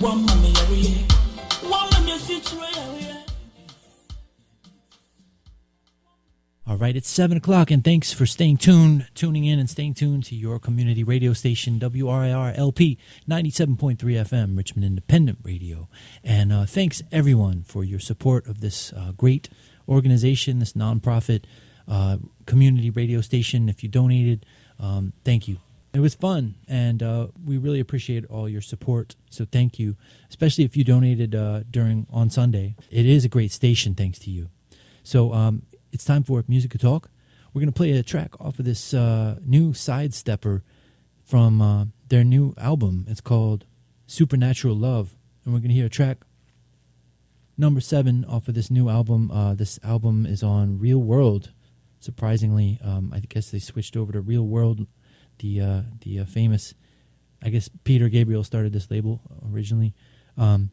One. One. All right, it's seven o'clock, and thanks for staying tuned, tuning in, and staying tuned to your community radio station, WRIR LP 97.3 FM, Richmond Independent Radio. And uh, thanks everyone for your support of this uh, great organization, this nonprofit uh, community radio station. If you donated, um, thank you. It was fun, and uh, we really appreciate all your support. So thank you, especially if you donated uh, during on Sunday. It is a great station, thanks to you. So um, it's time for Music to Talk. We're going to play a track off of this uh, new sidestepper from uh, their new album. It's called Supernatural Love. And we're going to hear a track number seven off of this new album. Uh, this album is on Real World. Surprisingly, um, I guess they switched over to Real World, the uh, the uh, famous. I guess Peter Gabriel started this label originally. Um,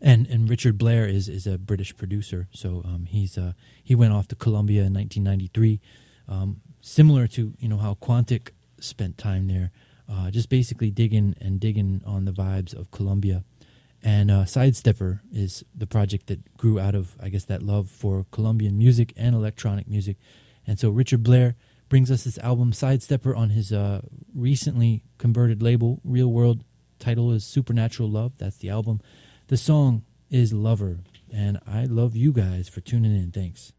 and and Richard Blair is is a British producer, so um, he's uh, he went off to Colombia in 1993, um, similar to you know how Quantic spent time there, uh, just basically digging and digging on the vibes of Colombia, and uh, Sidestepper is the project that grew out of I guess that love for Colombian music and electronic music, and so Richard Blair brings us this album Sidestepper on his uh, recently converted label, Real World. Title is Supernatural Love. That's the album. The song is Lover. And I love you guys for tuning in. Thanks.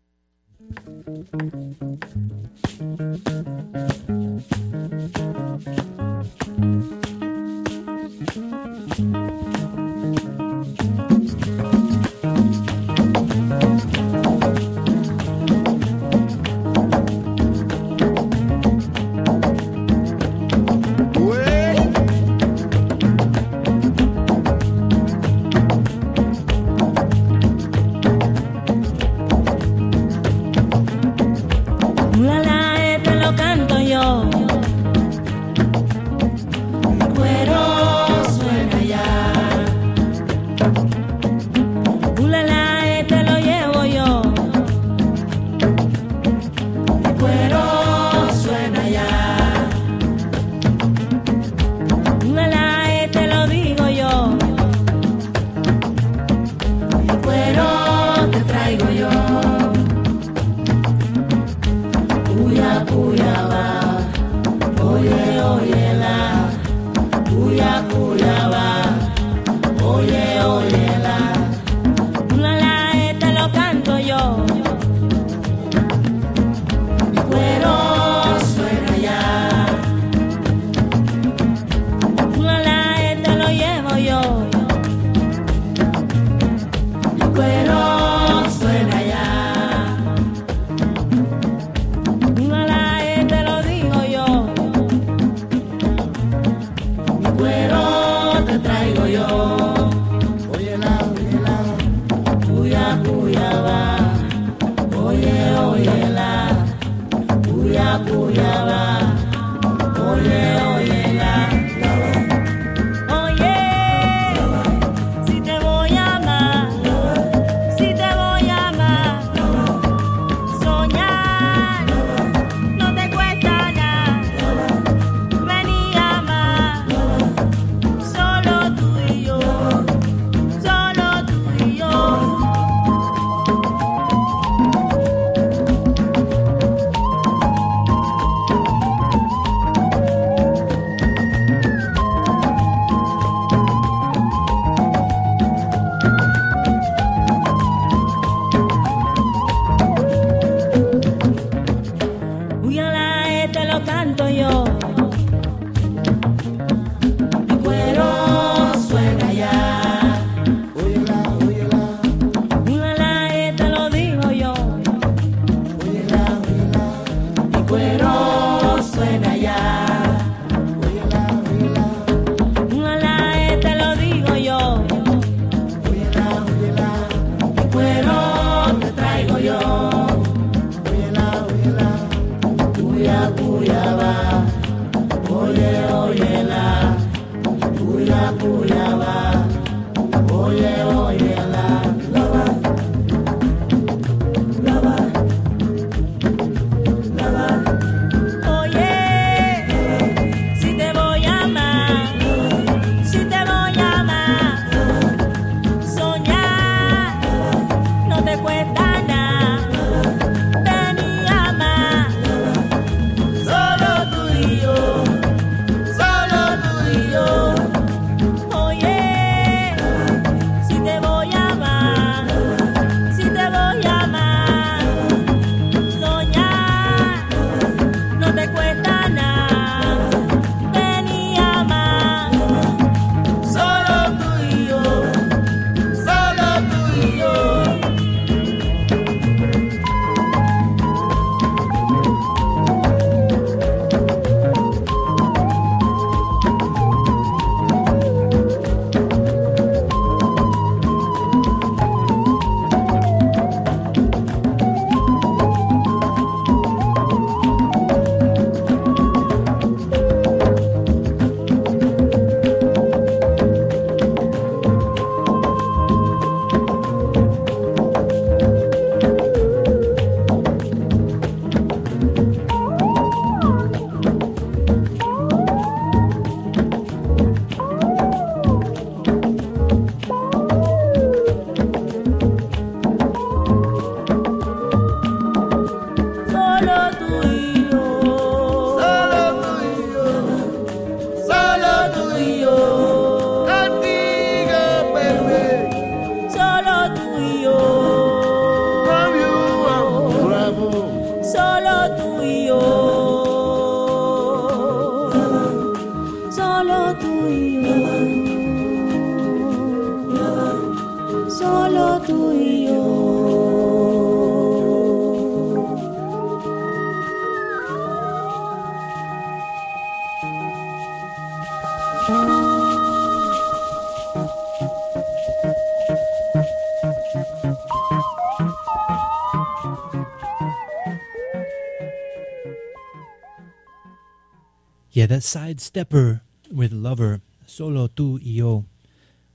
That sidestepper with Lover, Solo Tu y Yo,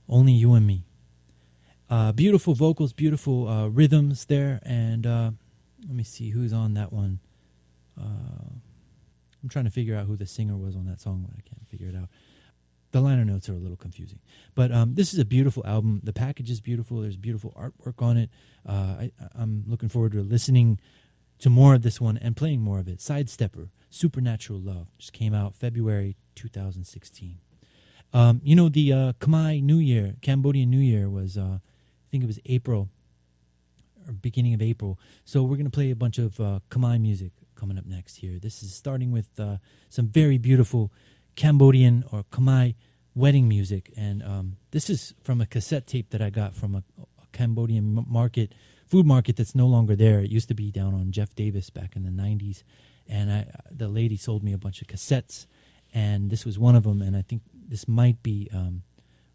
Only You and Me. Uh, beautiful vocals, beautiful uh, rhythms there, and uh, let me see who's on that one. Uh, I'm trying to figure out who the singer was on that song, but I can't figure it out. The liner notes are a little confusing, but um, this is a beautiful album. The package is beautiful. There's beautiful artwork on it. Uh, I, I'm looking forward to listening to more of this one and playing more of it. Sidestepper Supernatural Love just came out February 2016. Um, you know, the uh, Khmer New Year, Cambodian New Year was, uh, I think it was April or beginning of April. So we're going to play a bunch of uh, Khmer music coming up next here. This is starting with uh, some very beautiful Cambodian or Khmer wedding music. And um, this is from a cassette tape that I got from a, a Cambodian market, food market that's no longer there. It used to be down on Jeff Davis back in the 90s and I, the lady sold me a bunch of cassettes, and this was one of them. And I think this might be um,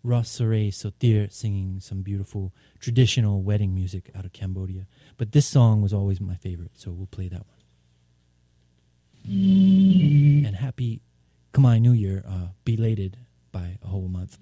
Ros Serey Sothea singing some beautiful traditional wedding music out of Cambodia. But this song was always my favorite, so we'll play that one. And happy Khmer New Year, uh, belated by a whole month.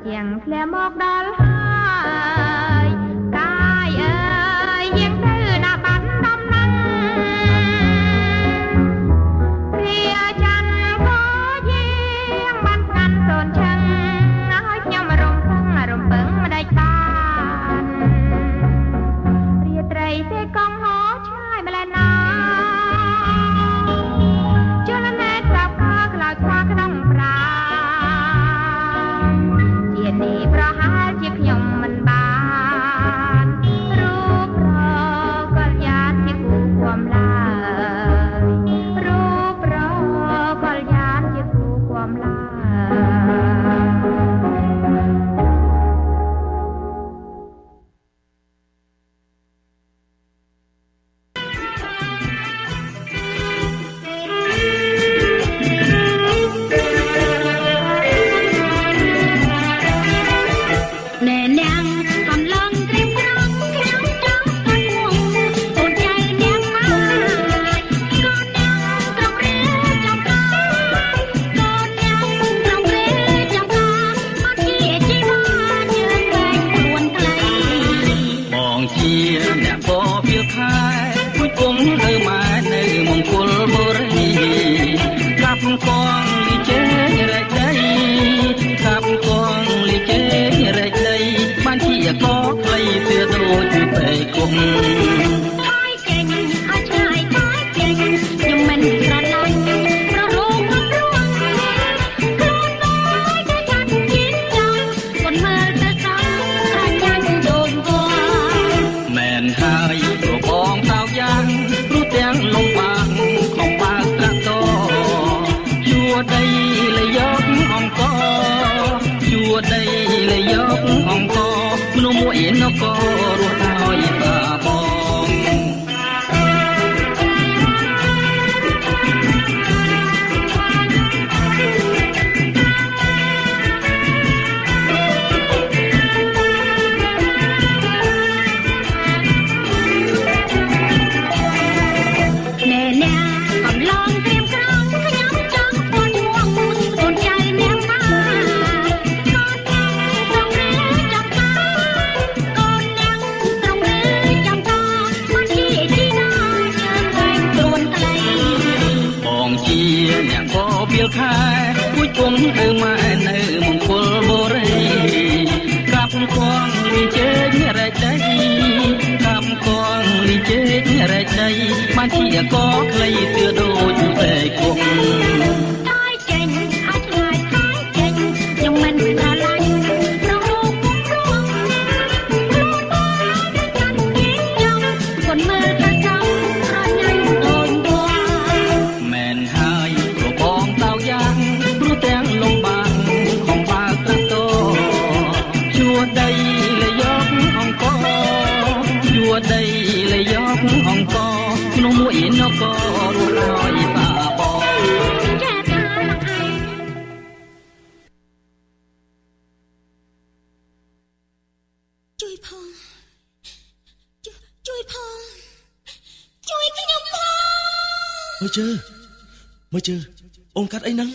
เจียงแพลมอกดอลหา មើជើអូនកាត់អីហ្នឹង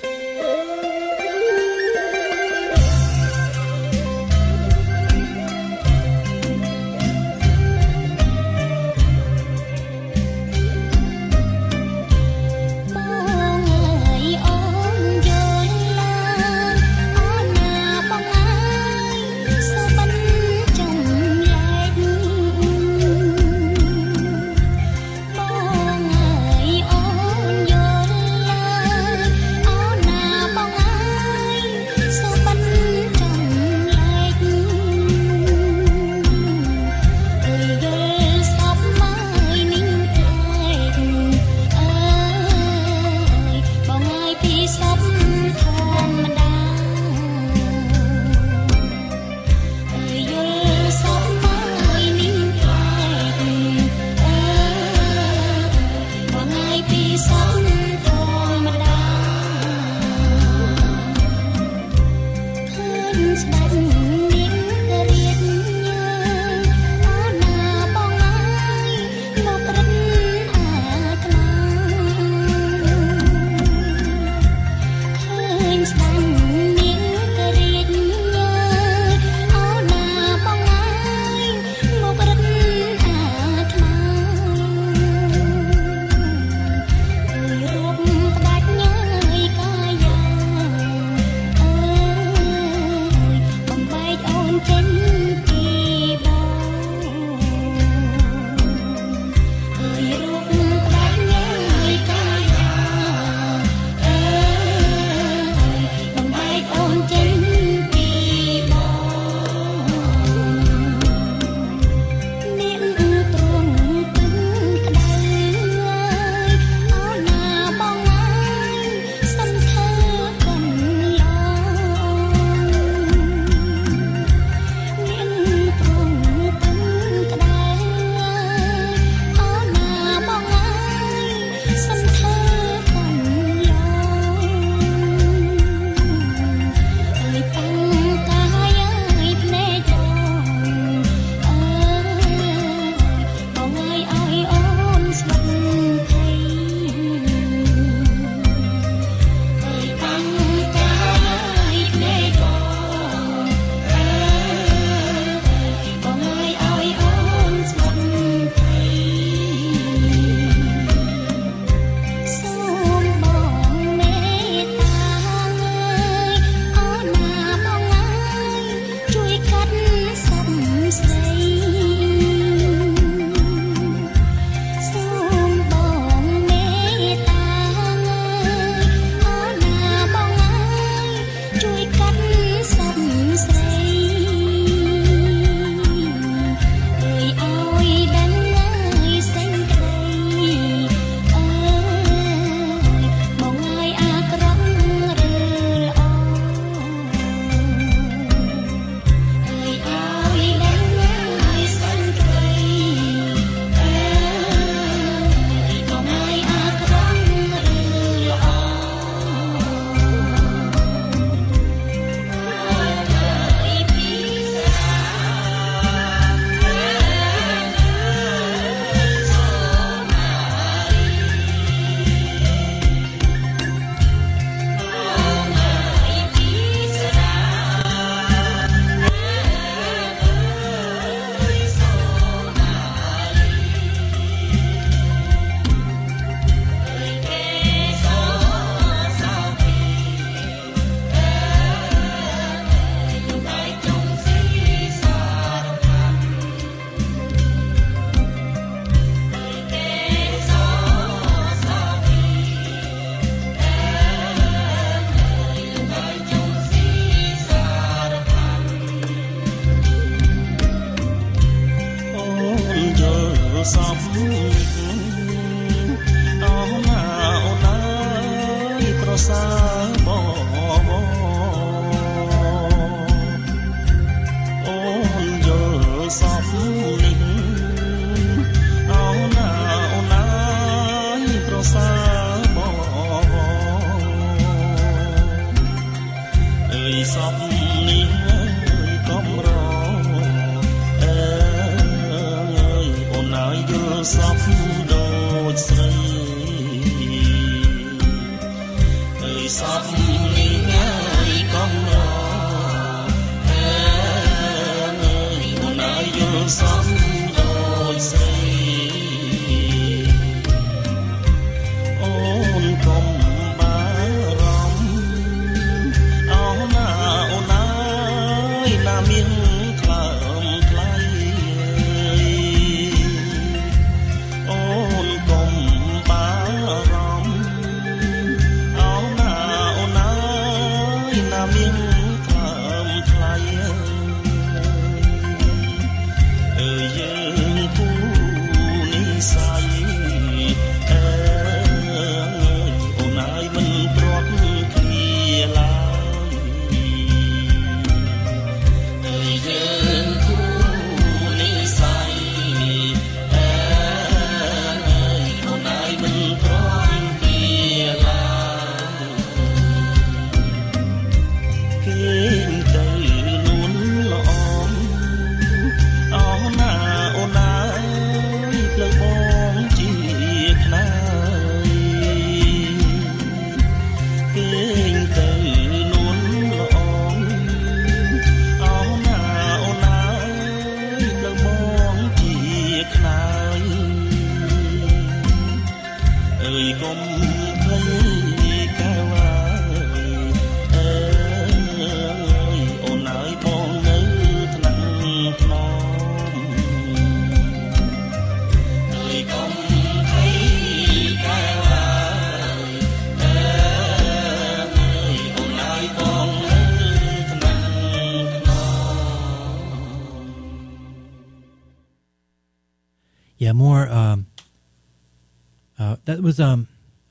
was um,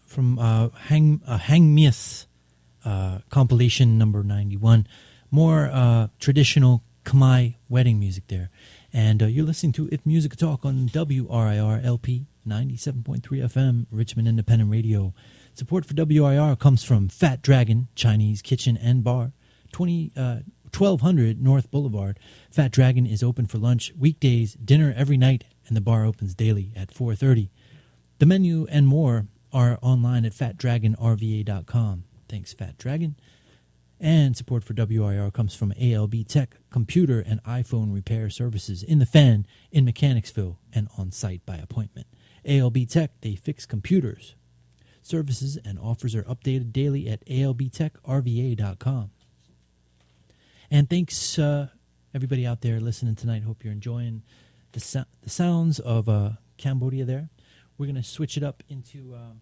from uh, Hang uh, Hang Meas uh, compilation number ninety one. More uh, traditional Khmer wedding music there, and uh, you're listening to If Music Talk on WRIR LP ninety seven point three FM Richmond Independent Radio. Support for WIR comes from Fat Dragon Chinese Kitchen and Bar, 20, uh, 1200 North Boulevard. Fat Dragon is open for lunch weekdays, dinner every night, and the bar opens daily at 4:30. The menu and more are online at fatdragonrva.com. Thanks, Fat Dragon. And support for WIR comes from ALB Tech computer and iPhone repair services in the fan in Mechanicsville and on site by appointment. ALB Tech, they fix computers. Services and offers are updated daily at albtechrva.com. And thanks, uh, everybody out there listening tonight. Hope you're enjoying the, so- the sounds of uh, Cambodia there. We're going to switch it up into uh,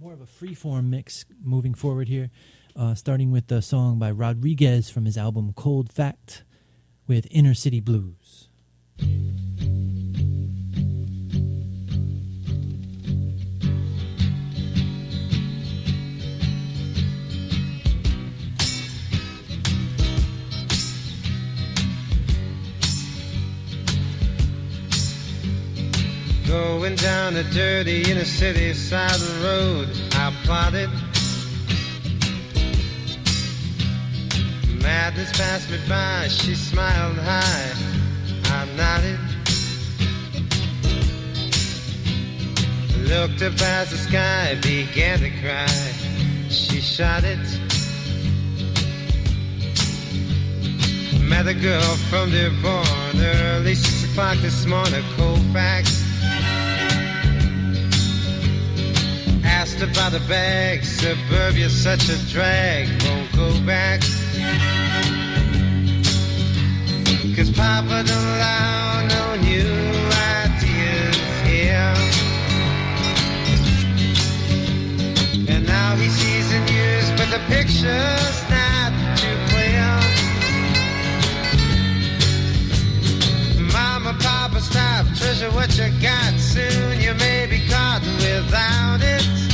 more of a freeform mix moving forward here, uh, starting with the song by Rodriguez from his album Cold Fact with Inner City Blues. Going down the dirty inner city side of the road, I plotted. Madness passed me by, she smiled high, I nodded. Looked up at the sky, began to cry, she shot it. Met a girl from Dearborn early six o'clock this morning, Colfax. Asked about a bag, suburbia's such a drag, won't go back. Cause Papa don't allow no new ideas here. And now he sees the news, but the picture's not too clear. Mama, Papa, stop, treasure what you got. Soon you may be caught without it.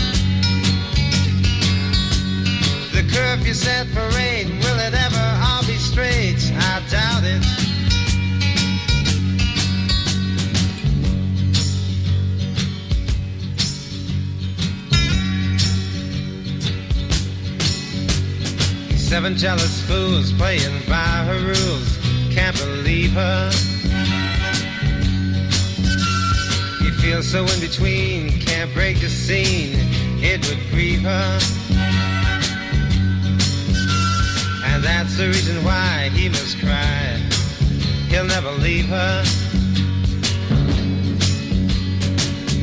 The curfew set for rain, will it ever all be straight? I doubt it. Seven jealous fools playing by her rules. Can't believe her. You feel so in between, can't break the scene. It would grieve her. That's the reason why he must cry. He'll never leave her.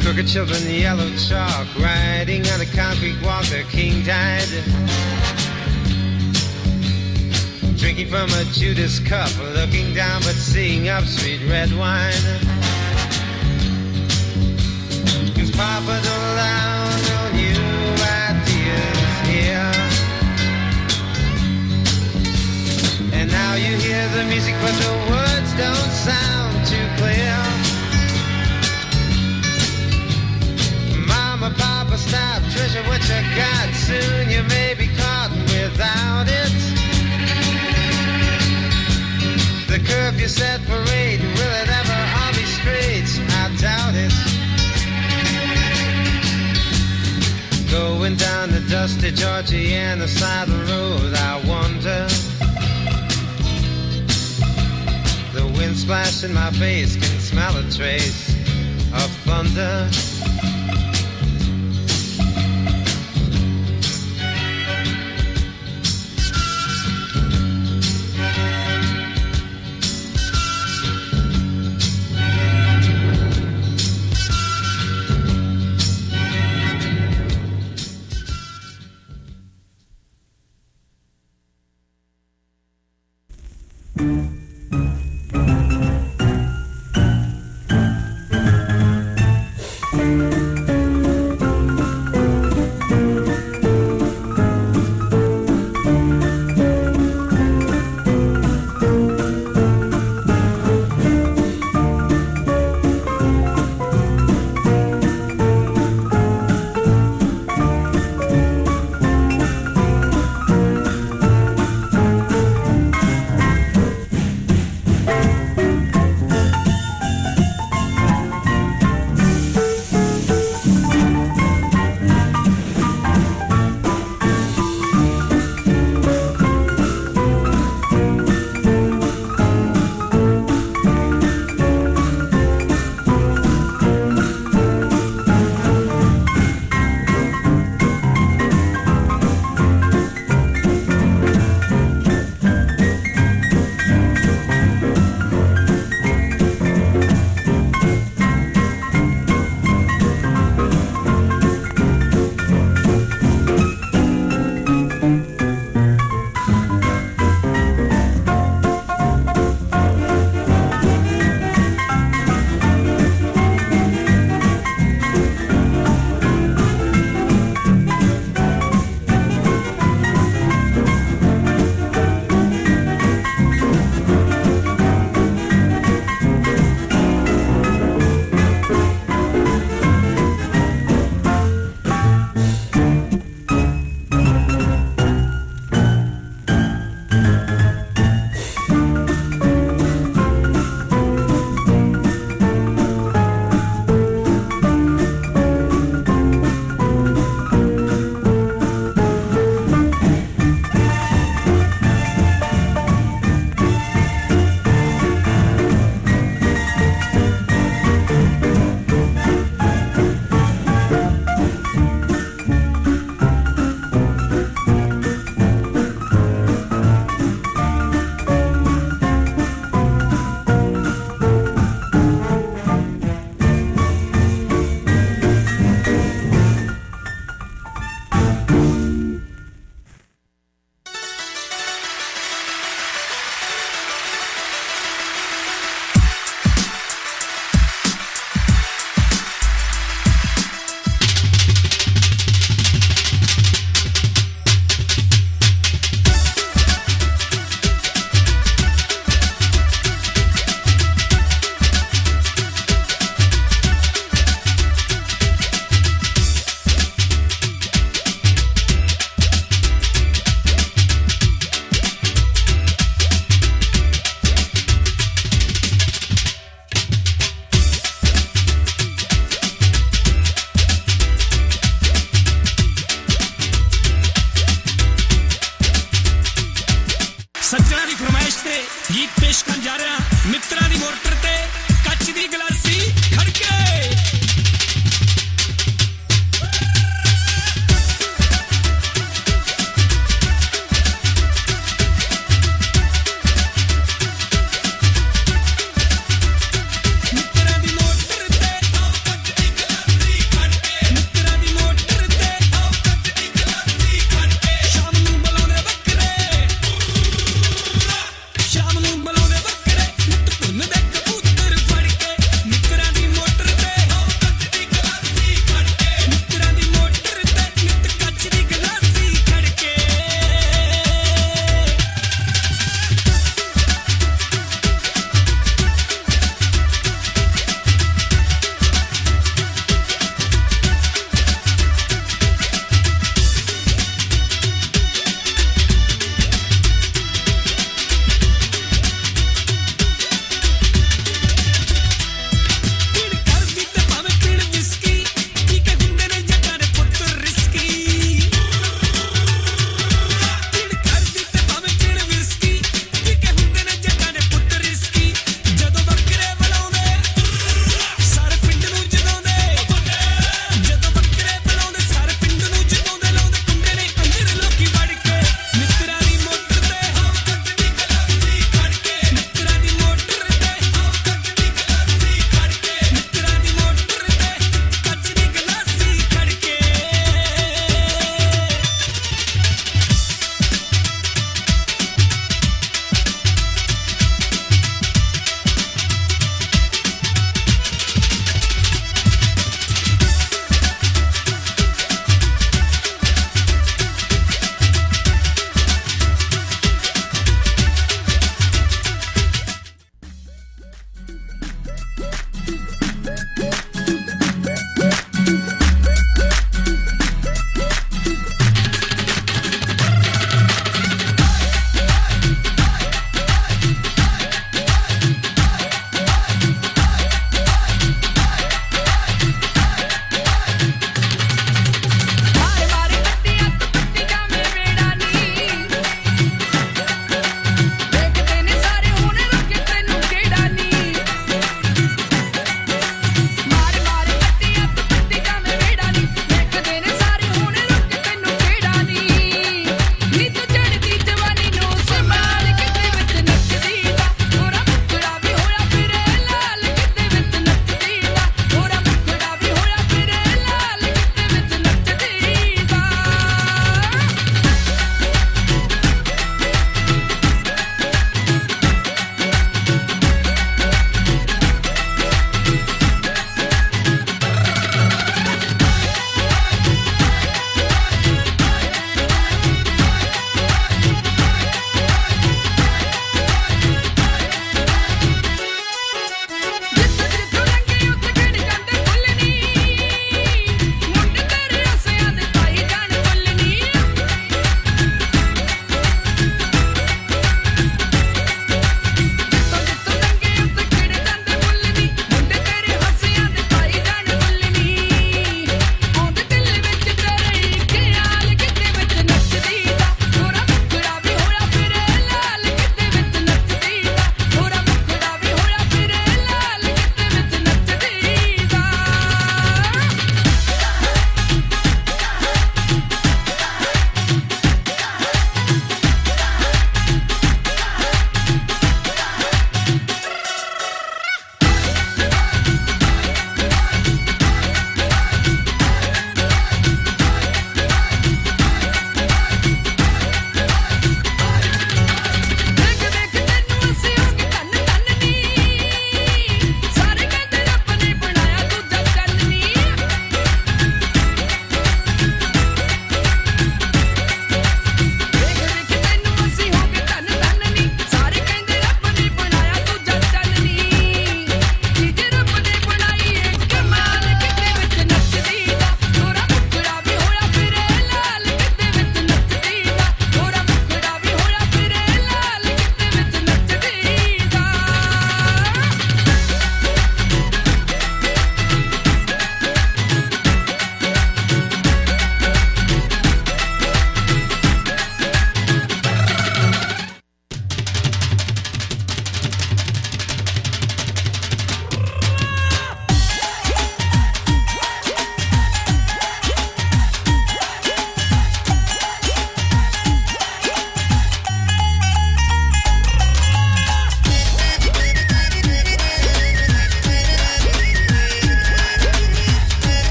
Crooked children, yellow chalk, riding on a concrete walk. Their king died. Drinking from a Judas cup, looking down but seeing up sweet red wine. Cause Papa don't allow now you hear the music, but the words don't sound too clear. Mama, Papa, stop, treasure what you got. Soon you may be caught without it. The curfew set for eight, will it ever all be straight? I doubt it. Going down the dusty Georgiana side of the road, I wonder. Splash in my face can smell a trace of thunder.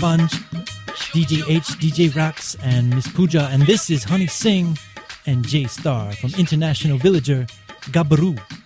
Sponge, DJ H, DJ Rocks, and Miss Pooja. And this is Honey Singh and J Star from International Villager, Gabru.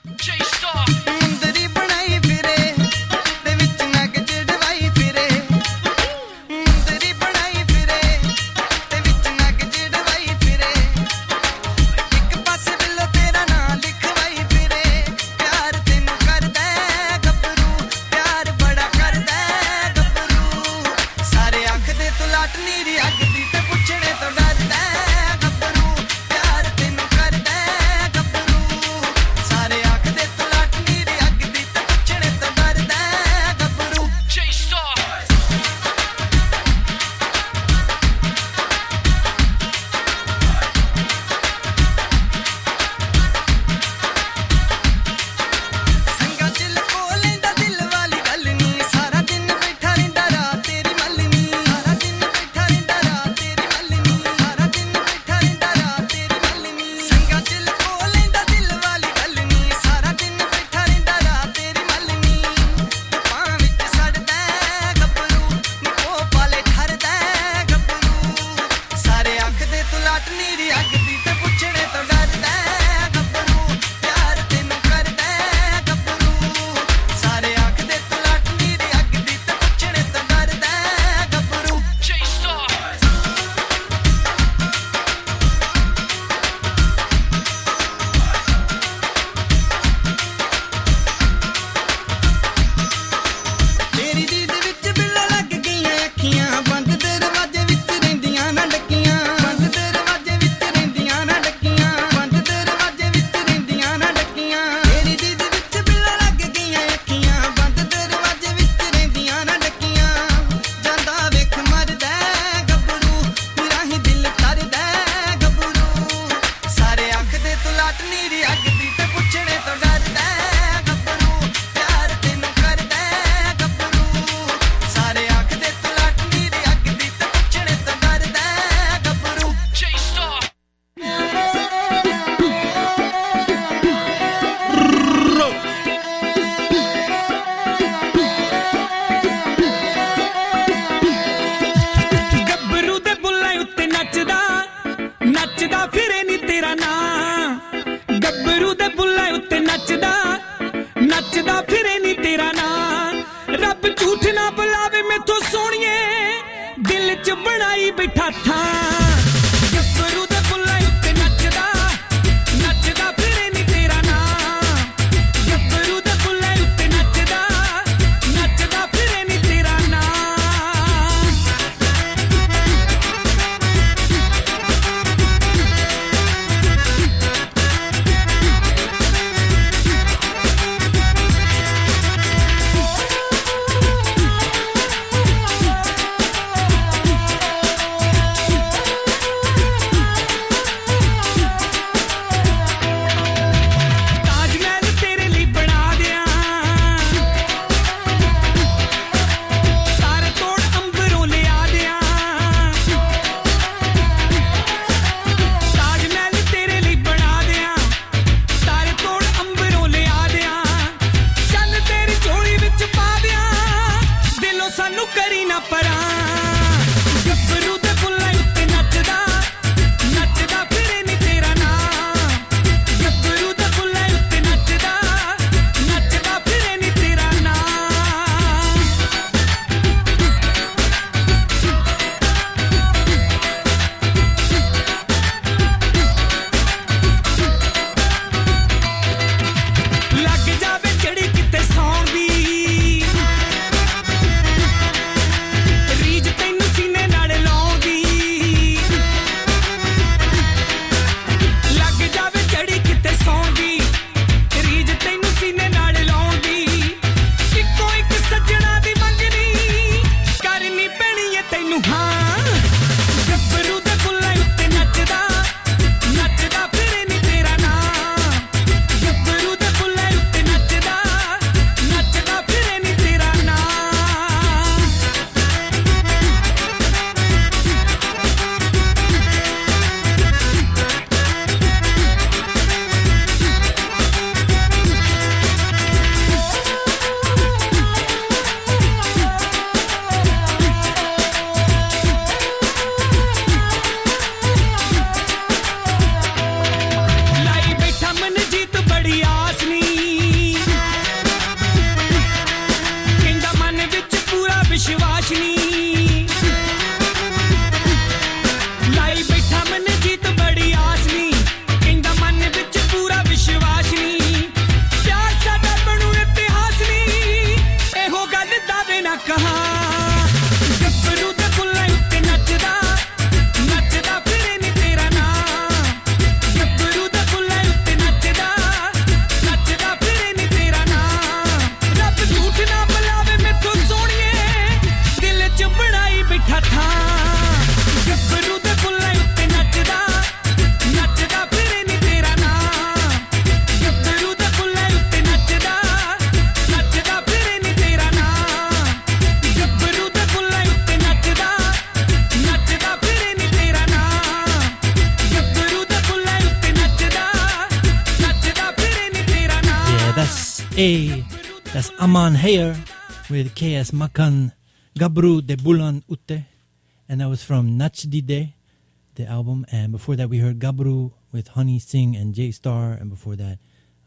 Gabru de Bulan Utte. And that was from Nachdide, the album. And before that, we heard Gabru with Honey Singh and J Star. And before that,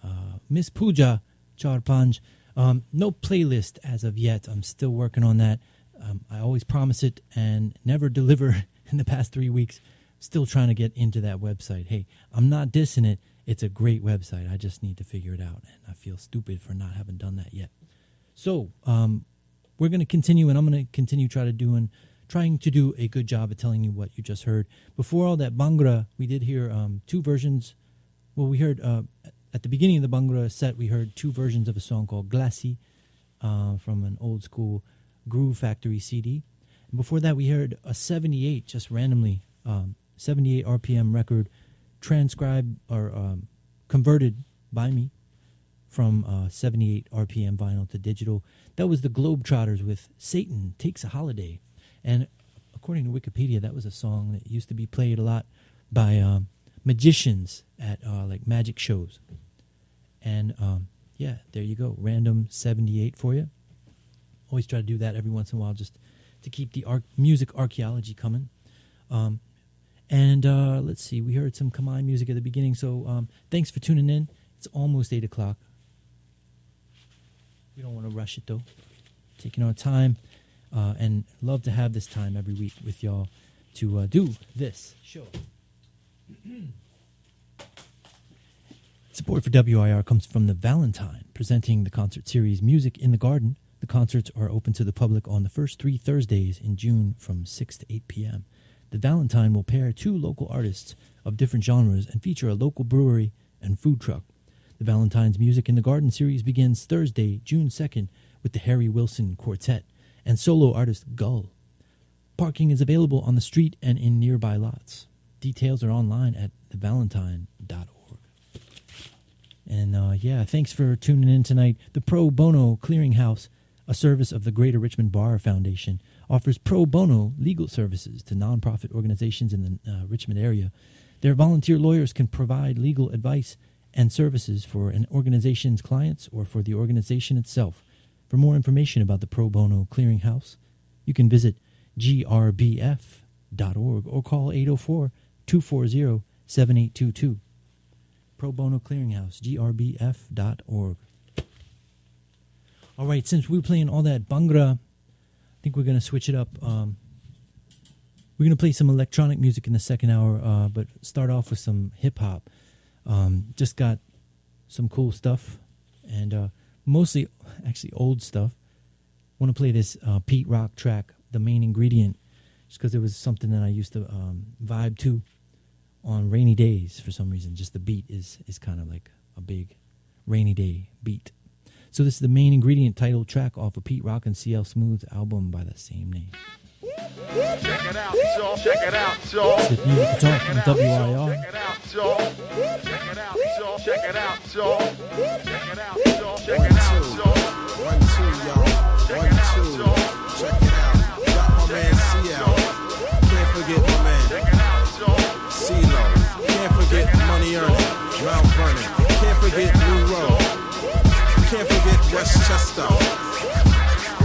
uh, Miss Pooja Charpanj. Um, no playlist as of yet. I'm still working on that. Um, I always promise it and never deliver in the past three weeks. Still trying to get into that website. Hey, I'm not dissing it. It's a great website. I just need to figure it out. And I feel stupid for not having done that yet. So, um, we're going to continue, and I'm going to continue try to doing, trying to do a good job of telling you what you just heard. Before all that Bhangra, we did hear um, two versions. Well, we heard uh, at the beginning of the Bhangra set, we heard two versions of a song called Glassy uh, from an old school Groove Factory CD. And before that, we heard a 78, just randomly, um, 78 RPM record transcribed or um, converted by me from uh, 78 RPM vinyl to digital. That was the Globetrotters with Satan Takes a Holiday. And according to Wikipedia, that was a song that used to be played a lot by um, magicians at uh, like magic shows. And um, yeah, there you go. Random 78 for you. Always try to do that every once in a while just to keep the music archaeology coming. Um, and uh, let's see, we heard some Khmer music at the beginning. So um, thanks for tuning in. It's almost 8 o'clock. We don't want to rush it though. Taking our time uh, and love to have this time every week with y'all to uh, do this show. Support for WIR comes from the Valentine, presenting the concert series Music in the Garden. The concerts are open to the public on the first three Thursdays in June from 6 to 8 p.m. The Valentine will pair two local artists of different genres and feature a local brewery and food truck. The Valentine's Music in the Garden series begins Thursday, June 2nd, with the Harry Wilson Quartet and solo artist Gull. Parking is available on the street and in nearby lots. Details are online at thevalentine.org. And uh, yeah, thanks for tuning in tonight. The Pro Bono Clearinghouse, a service of the Greater Richmond Bar Foundation, offers pro bono legal services to nonprofit organizations in the uh, Richmond area. Their volunteer lawyers can provide legal advice and services for an organization's clients or for the organization itself. For more information about the Pro Bono Clearinghouse, you can visit grbf.org or call 804 240 7822. Pro Bono Clearinghouse, grbf.org. All right, since we're playing all that Bhangra, I think we're going to switch it up. Um, we're going to play some electronic music in the second hour, uh, but start off with some hip hop. Um, just got some cool stuff, and uh, mostly actually old stuff. Want to play this uh, Pete Rock track, "The Main Ingredient," just because it was something that I used to um, vibe to on rainy days for some reason. Just the beat is is kind of like a big rainy day beat. So this is the main ingredient title track off of Pete Rock and CL Smooth's album by the same name. Check it out, y'all. Check it out, y'all. It's the music talk WIR. Check it out, y'all. Check it out, y'all. Check it out, y'all. Check it out, y'all. Check it out, y'all. One, two, y'all. One, two. Check it out. Got my man CL. Can't forget my man. CeeLo. Can't forget Money Earning. Mount Vernon. Can't forget Blue Road. Can't forget Westchester.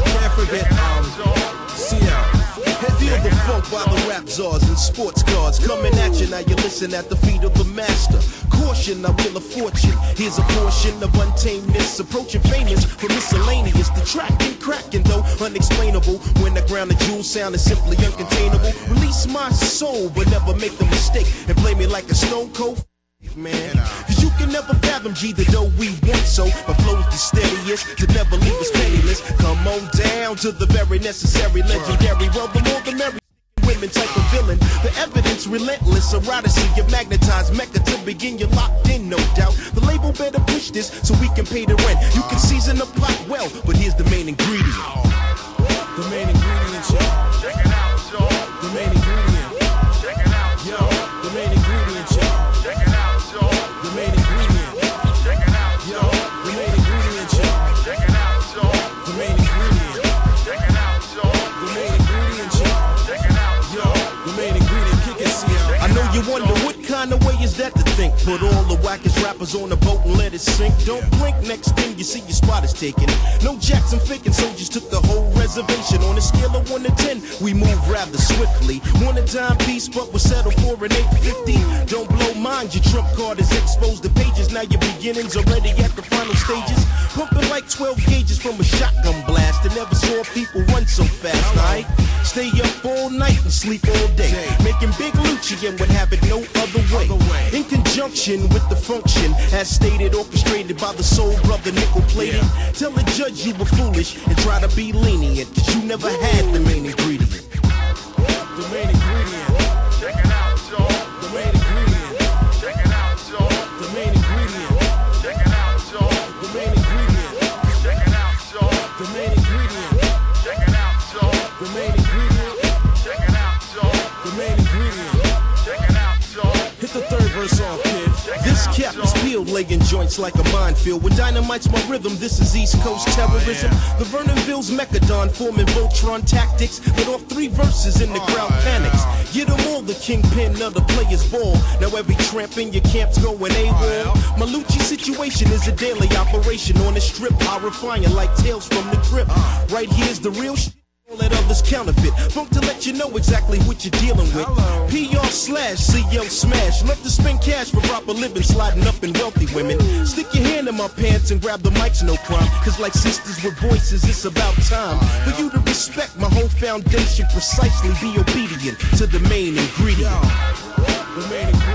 Can't forget um CL. Feel the funk by the rap czars and sports cars coming at you. Now you listen at the feet of the master. Caution, I will a fortune. Here's a portion of untameness. approaching famous for miscellaneous. The track ain't cracking though, unexplainable. When the ground the jewel sound is simply uncontainable. Release my soul, but never make the mistake and play me like a stone cold. Man, cause can never fathom G the dough we want so. My flow's the steadiest to never leave us penniless. Come on down to the very necessary legendary Well the more the merry women type of villain. The evidence relentless eroticy You magnetize mecca to begin. You're locked in no doubt. The label better push this so we can pay the rent. You can season the plot well but here's the main ingredient. The main ingredient, y'all. Put all the wackest rappers on the boat and let it sink. Don't blink, next thing you see your spot is taken. No Jackson faking soldiers took the whole reservation. On a scale of 1 to 10, we move rather swiftly. Want a dime piece, but we'll settle for an 850. Don't blow mind, your trump card is exposed. The pages, now your beginnings already at the final stages. Pumping like 12 gauges from a shotgun blast. I never saw people run so fast, alright? Stay up all night and sleep all day. Making big Lucci and would have it no other way. In conjunction with the function, as stated, orchestrated by the soul brother nickel plated. Tell the judge you were foolish and try to be lenient, cause you never had the main ingredient. The main ingredient. Peeled, joints like a minefield. With dynamite's my rhythm, this is East Coast oh, terrorism. The Vernonville's Mechadon forming Voltron tactics. Let off three verses and the oh, crowd panics. Get 'em all, the kingpin of the players ball. Now every tramp in your camp's going oh, AWOL. My Lucci situation is a daily operation on the strip. Horrifying like tales from the crypt. Uh. Right here's the real shit. That others counterfeit. Funk to let you know exactly what you're dealing with. PR slash CL smash. Love to spend cash for proper living, sliding up in wealthy women. Stick your hand in my pants and grab the mics, no crime. Cause like sisters with voices, it's about time for you to respect my whole foundation. Precisely be obedient to the main ingredient. The main ingredient.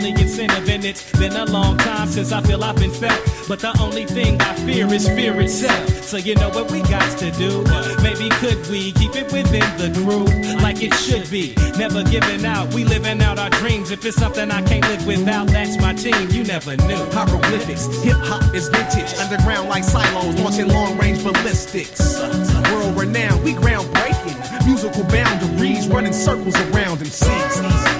Only incentive, and it's been a long time since I feel I've been felt. But the only thing I fear is fear itself. So you know what we got to do? Maybe could we keep it within the crew like it should be? Never giving out, we living out our dreams. If it's something I can't live without, that's my team. You never knew. Hieroglyphics, hip hop is vintage, underground like silos, launching long range ballistics. World renowned, we groundbreaking, musical boundaries, running circles around MCs.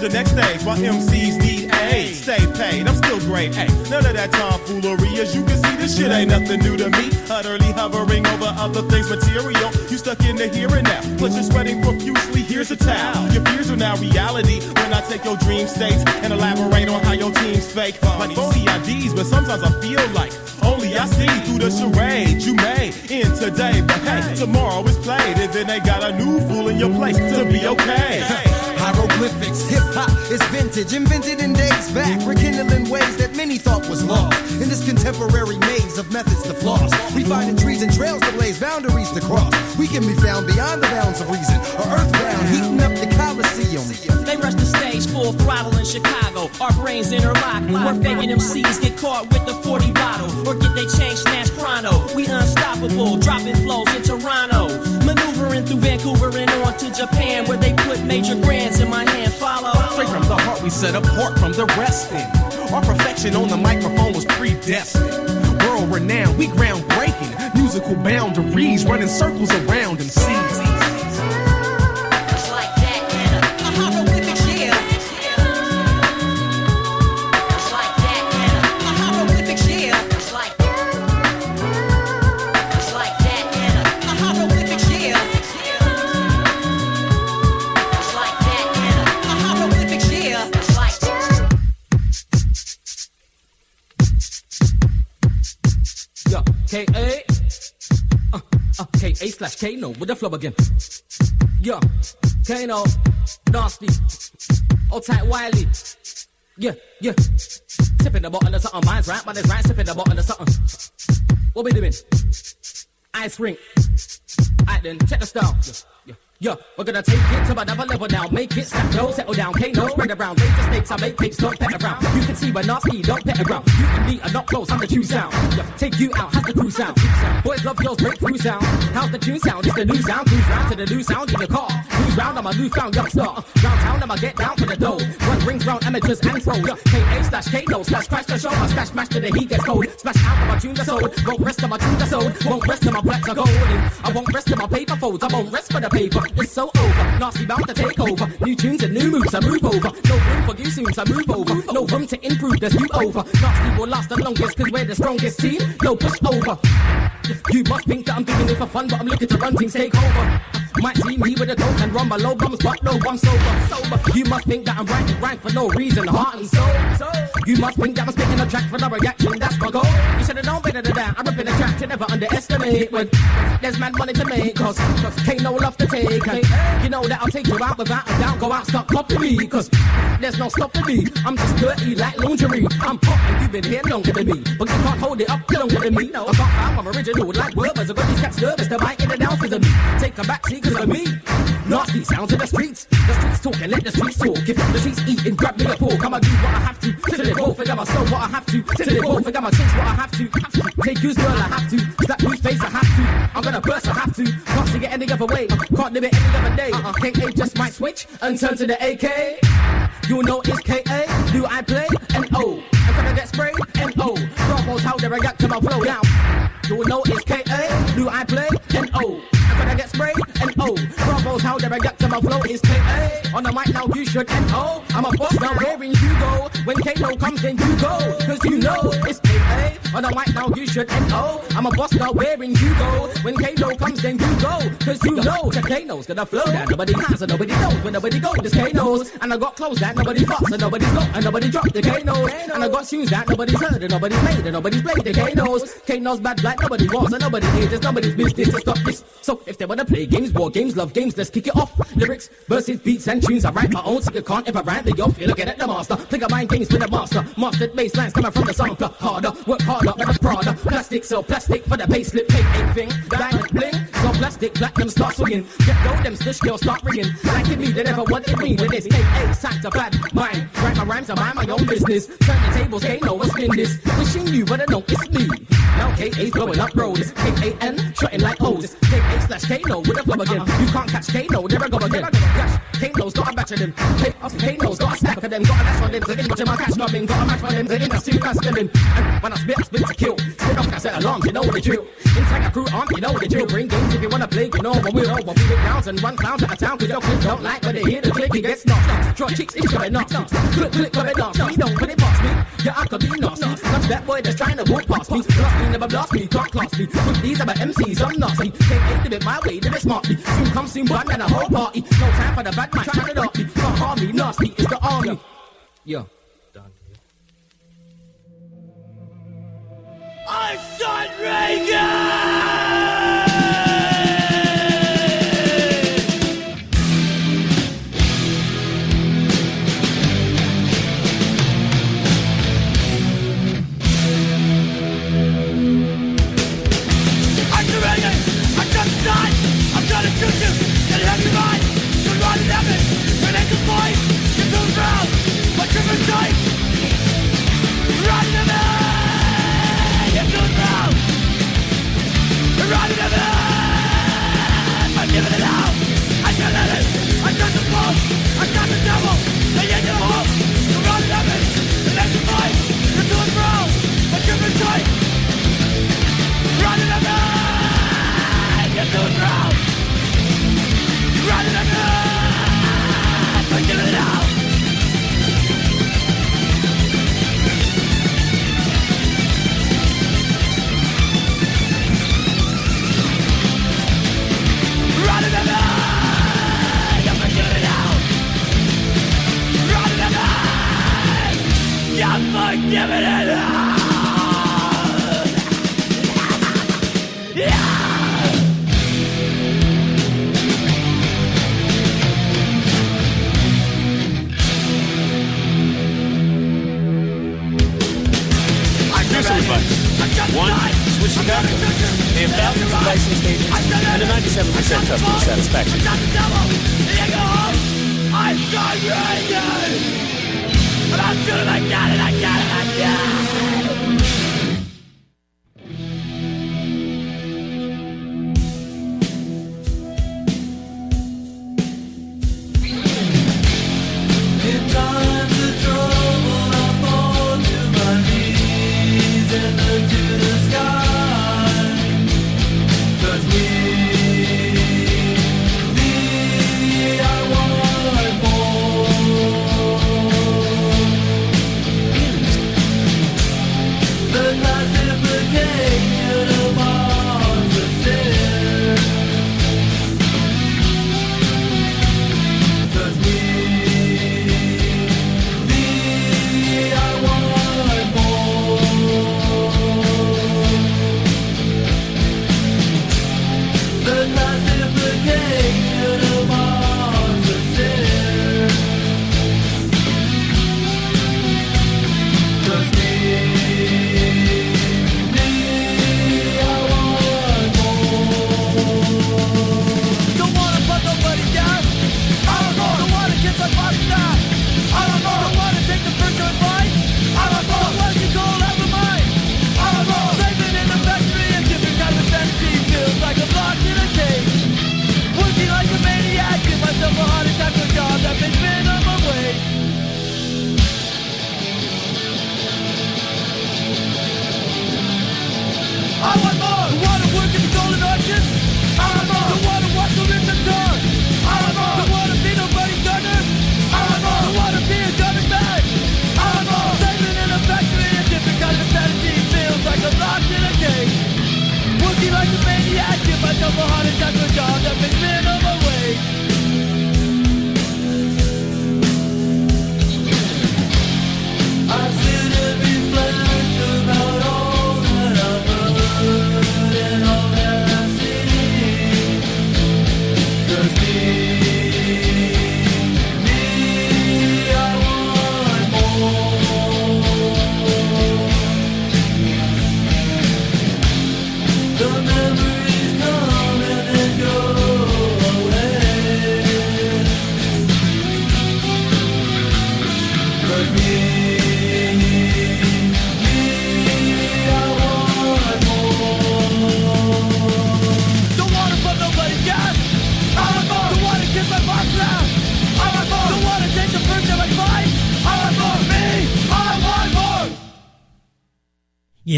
To the next stage, while MCs need aid. Stay paid, I'm still great. Hey, none of that tomfoolery. As you can see, this shit ain't nothing new to me. Utterly hovering over other things material. You stuck in the here and now. Plus you're sweating profusely. Here's a towel. Your fears are now reality. When I take your dream states and elaborate on how your team's fake. Like phony IDs, but sometimes I feel like only I see through the charade you made in today. But hey, tomorrow is played, and then they got a new fool in your place to be okay. Hieroglyphics, hip hop is vintage, invented in days back, rekindling ways that many thought was lost. In this contemporary maze of methods to floss, we find finding trees and trails to blaze, boundaries to cross. We can be found beyond the bounds of reason, or earthbound, heating up the Coliseum. They rush the stage full throttle in Chicago. Our brains interlock. We're faking MCs get caught with the 40 bottle or get they change snatched pronto. We unstoppable, dropping through Vancouver and on to Japan where they put major grands in my hand. Follow. Straight from the heart, we set apart from the resting. Our perfection on the microphone was predestined. World renowned, we groundbreaking. Musical boundaries running circles around MCs. K-A. Uh, uh, K-A slash K-No with the flow again. Yeah, Kano, Nasty, Old Tight Wiley. Yeah, yeah. Sipping the bottle of something. Mine's right, mine's right. Sipping the bottle of something. What we doing? Ice rink. Alright then, check the style. Yeah, yeah. Yeah, we're gonna take it to another level now. Make it snap, no, settle down. K-No, spread around. The stakes, I make cakes, don't pet around. You can see we're nasty, don't pet around. You and me are not close, I'm the true sound. Yeah, take you out, how's the crew sound? Boys love yours, breakthrough sound. How's the tune sound? It's the new sound. Cruise round to the new sound in your car. Cruise round, I'm a newfound youngster. Round town, I'ma get down for the dough. One rings round amateurs and pros. Yeah, K-A slash K-No slash crash the show. I smash, mash till the heat gets cold. Smash out of my tune that's old. Won't rest on my tune that's old. Won't rest till my blacks are gold. I won't rest till my paper folds. I won't rest for the paper. It's so over. Nasty bound to take over. New tunes and new moves, I move over. No room for soon, I move over. No room to improve, there's you over. Nasty will last the longest, cause we're the strongest team. No push over. You must think that I'm doing it for fun, but I'm looking to run things take over. Might see me with a coke and run my low bums, but no, I'm sober. You must think that I'm writing rhyme for no reason, heart and soul. You must think that I'm spitting a track for no reaction, that's my goal. I'm ripping a track to never underestimate when there's mad money to make, cause, can't no love to take. And you know that I'll take you out without a doubt. Go out, stop copying me, cause there's no stopping me. I'm just dirty like lingerie. I'm hot you've been here longer than me, but you can't hold it up longer than me. No, I got I'm original like Werther's. I got these cats nervous, they might in and out because of me. Take a back seat because of me. Nasty sounds in the streets. The streets talk and let the streets talk. If the streets eat and grab me a fork, I'ma do what I have to. Till it both, and I'ma sow what I have to. Till it both, and I'ma chase what I have to. Take you's girl, I have to. Slap whose face, I have to. I'm gonna burst, I have to. Can't see it any other way. Can't live it any other day. Uh-uh. KA just might switch and turn to the AK. You know it's KA. Do I play? And O. I'm gonna get sprayed and. Bravo's how they react to my flow now. You know it's KA. Do I play? And O. I'm gonna get sprayed and O. Bravo's how they react to my flow is KA. On the mic now you should and O. I'm a boss now you go. When KO comes then you go. Cause you know it's KA. On the mic now you should and O. I'm a boss now you go. When KO comes then you go. Cause you know the Kano's gonna flow down. Nobody has and nobody knows. When nobody goes, this Kano's. And I got clothes that nobody fucks and nobody's got and nobody dropped the Kano's. And I got tunes that nobody's heard and nobody's made and nobody's played the Kano's. Kano's bad like nobody wants and nobody needs. Nobody's business to stop this. So if they wanna play games, war games, love games, let's kick it off. Lyrics, verses, beats, and tunes. I write my own, so you can't ever rhyme me off. You look at the master. Think of mind games for the master. Mastered bass lines coming from the sampler. Harder, work harder, like a Prada. Plastic, so plastic for the payslip. Pay anything, diamond bling. So plastic, platinum start swinging. Get go, them stitch girls start ringing. Like me, they never wanted me. With this K.A. time to bad mind. Write my rhymes, I mind my own business. Turn the tables, K no, what's in this. Wishing you, but I know it's me. Now K.A.'s blowing up roads. K-A-N, shutting like O's. K.A. slash K-No with a again. You can't catch K-No, there I go again. Gosh, K-No's got a batch of them. K- us K-No's got a stack of them. Got a dash on them, so in watching my cash coming. Got a match for them, so in that's two fast spinning. And when I spit, I spit to kill. Spit off, I set alarms, you know what the drill. Inside a crew arm, you know the drill. Bring games if you wanna play, you know what know. But we get rounds and run clowns out of town, cause your clip don't like when they hear the click, it gets knocked. Draw cheeks, it's coming knocked. Clip, clip, coming knocked. You don't put it past me. Yeah, I could be nasty. Touch that boy that's trying to walk past me. Blast me, never blast me, can't class me. These other MCs, I'm nasty. Can't live it my way, live it smartly. Soon come, soon bun, and a whole party. No time for the bad man trying to dart me. Can't harm nasty, it's the army. Yeah. I'm Son Reagan! One, switch the guy. Pay him thousands of license stations and a 97% customer satisfaction. I'm! And I got it I got it.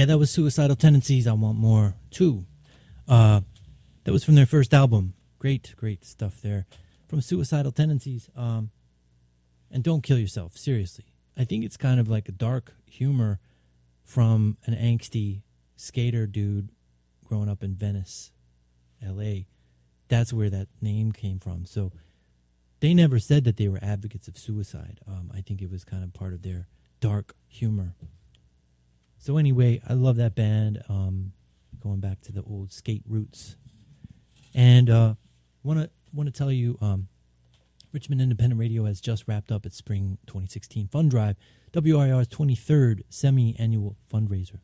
Yeah, that was Suicidal Tendencies. I want more too. Uh, that was from their first album. Great, great stuff there from Suicidal Tendencies. Um, and don't kill yourself. Seriously, I think it's kind of like a dark humor from an angsty skater dude growing up in Venice, L.A. That's where that name came from. So they never said that they were advocates of suicide. Um, I think it was kind of part of their dark humor. So anyway, I love that band. Um, going back to the old skate roots, and uh, want to want to tell you, um, Richmond Independent Radio has just wrapped up its spring 2016 fund drive, WRIR's 23rd semi-annual fundraiser.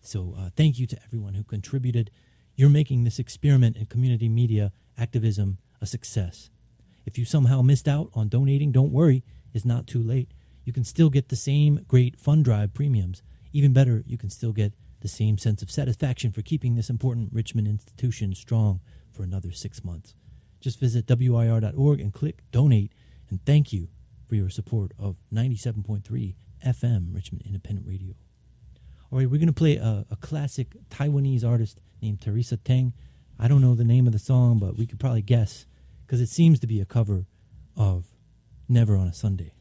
So uh, thank you to everyone who contributed. You're making this experiment in community media activism a success. If you somehow missed out on donating, don't worry, it's not too late. You can still get the same great fund drive premiums. Even better, you can still get the same sense of satisfaction for keeping this important Richmond institution strong for another six months. Just visit WRIR.org and click donate, and thank you for your support of 97.3 FM Richmond Independent Radio. All right, we're going to play a, a classic Taiwanese artist named Teresa Teng. I don't know the name of the song, but we could probably guess because it seems to be a cover of Never on a Sunday.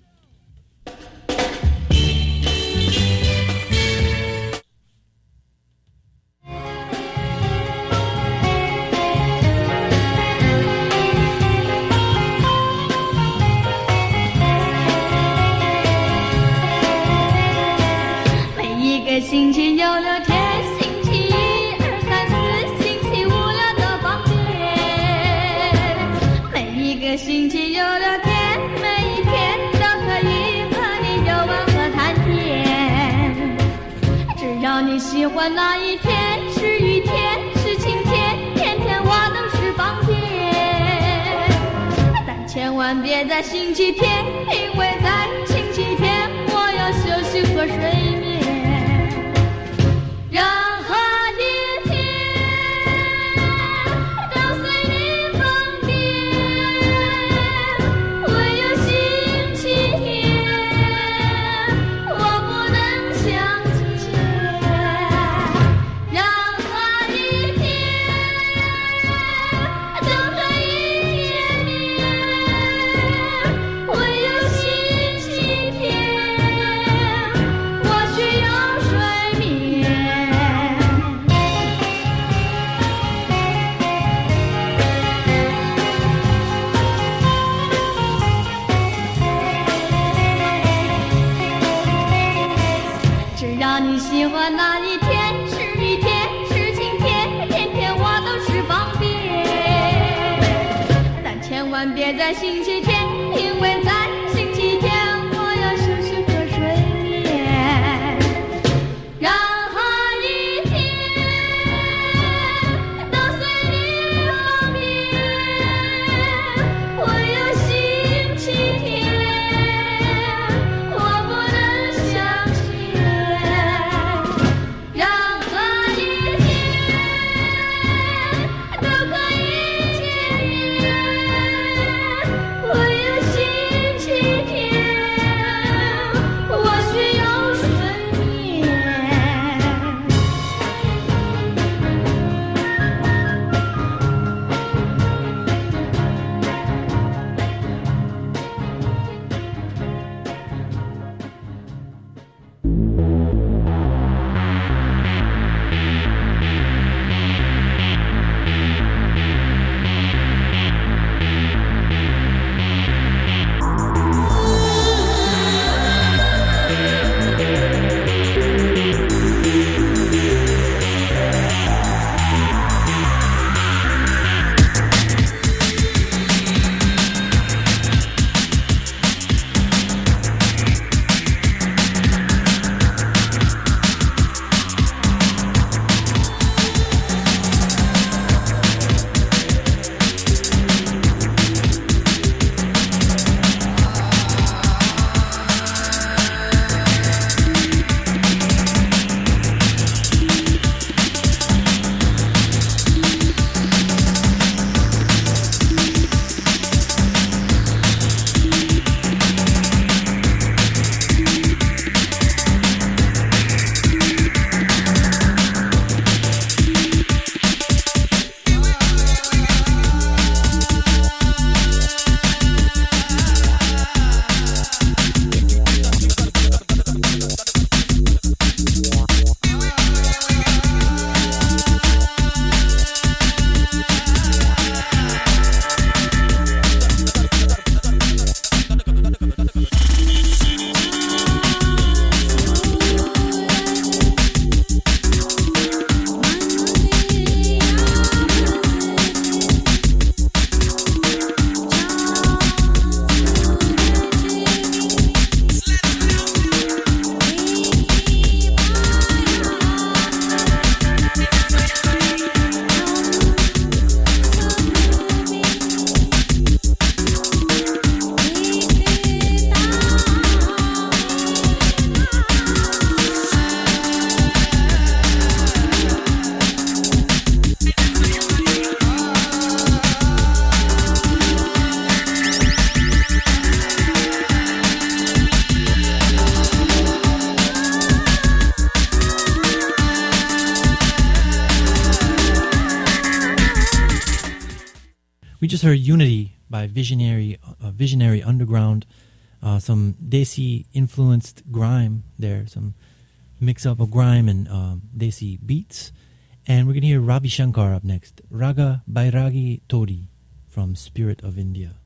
别在星期天，因为。visionary, uh, visionary underground, uh, some Desi influenced grime there, some mix up of grime and uh, Desi beats. And we're going to hear Ravi Shankar up next, Raga Bairagi Todi from Spirit of India.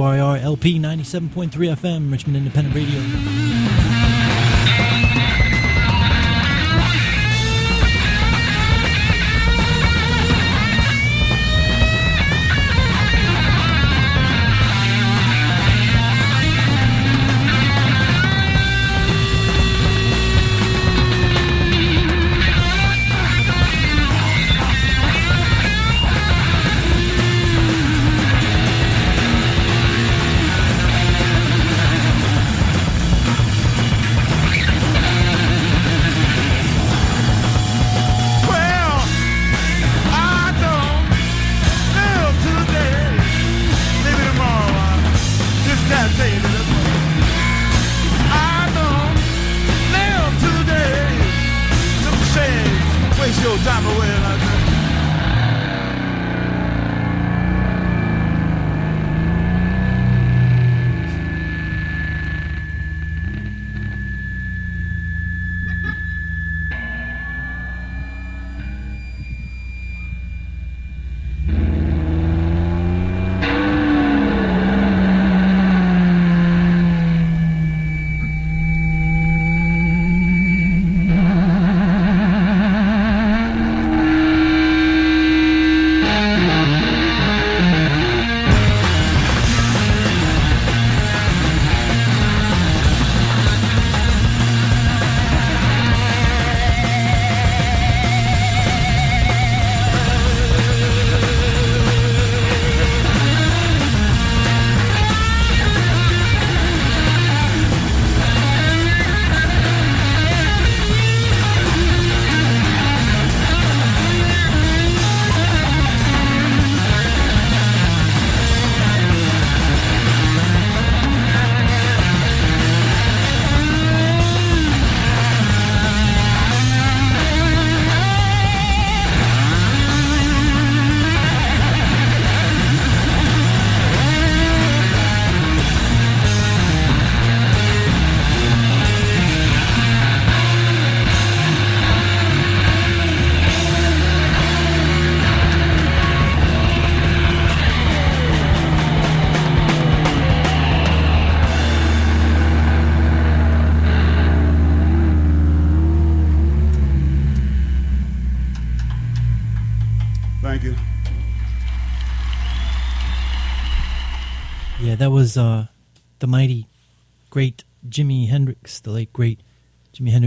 WRIR LP 97.3 FM, Richmond Independent Radio.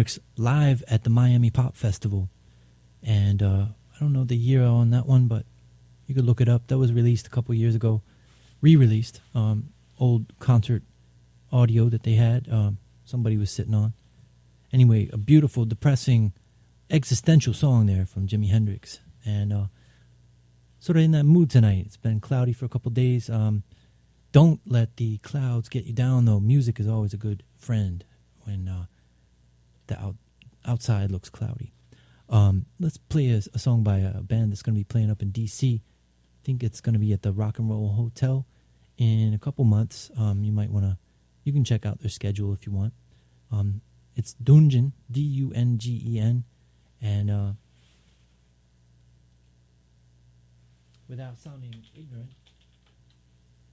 Hendrix, live at the Miami Pop Festival. And uh, I don't know the year on that one, but you could look it up. That was released a couple years ago, re-released. Um, old concert audio that they had. Um, somebody was sitting on. Anyway, a beautiful, depressing, existential song there from Jimi Hendrix, and uh, sort of in that mood tonight. It's been cloudy for a couple days. Um, don't let the clouds get you down, though. Music is always a good friend when uh, the out, outside looks cloudy. Um, let's play a, a song by a band that's going to be playing up in D.C. I think it's going to be at the Rock and Roll Hotel in a couple months. Um, you might want to, you can check out their schedule if you want. Um, it's Dungen, D U N G E N, and uh, without sounding ignorant,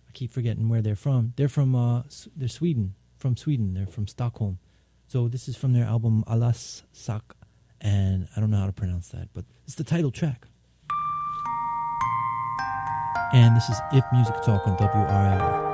I keep forgetting where they're from. They're from uh, they're Sweden, from Sweden. They're from Stockholm. So this is from their album Allas Sak, and I don't know how to pronounce that, but it's the title track. And this is If Music Talk on WRIR.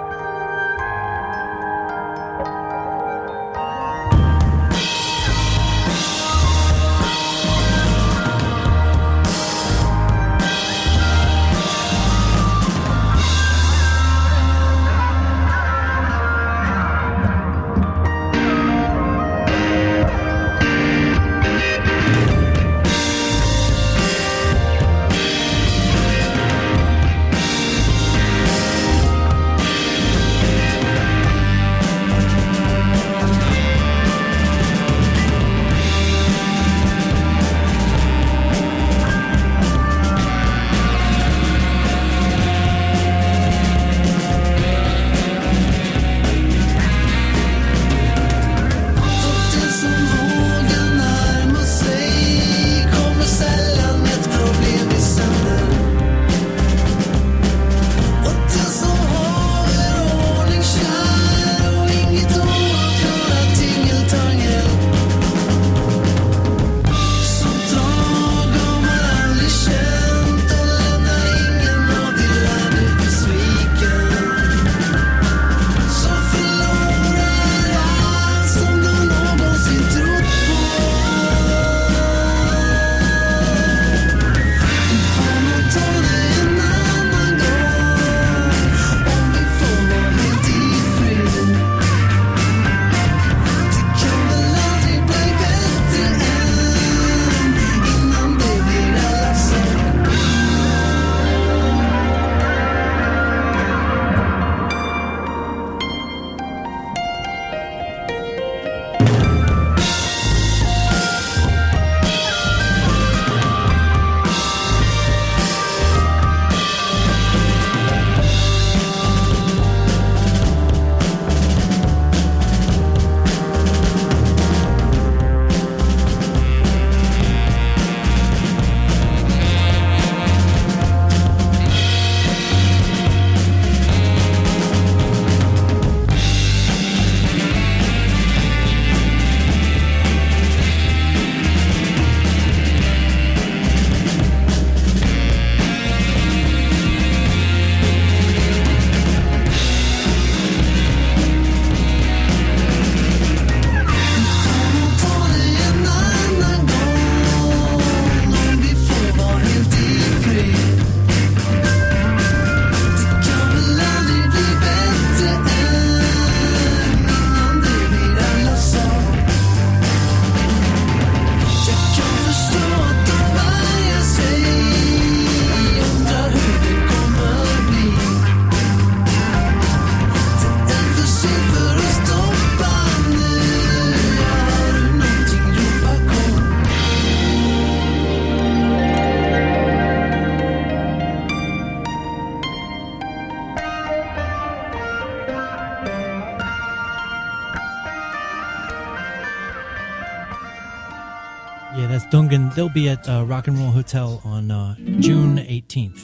They'll be at uh, Rock and Roll Hotel on uh, June 18th.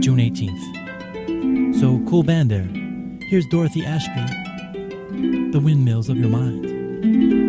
June 18th. So cool band there. Here's Dorothy Ashby, The Windmills of Your Mind.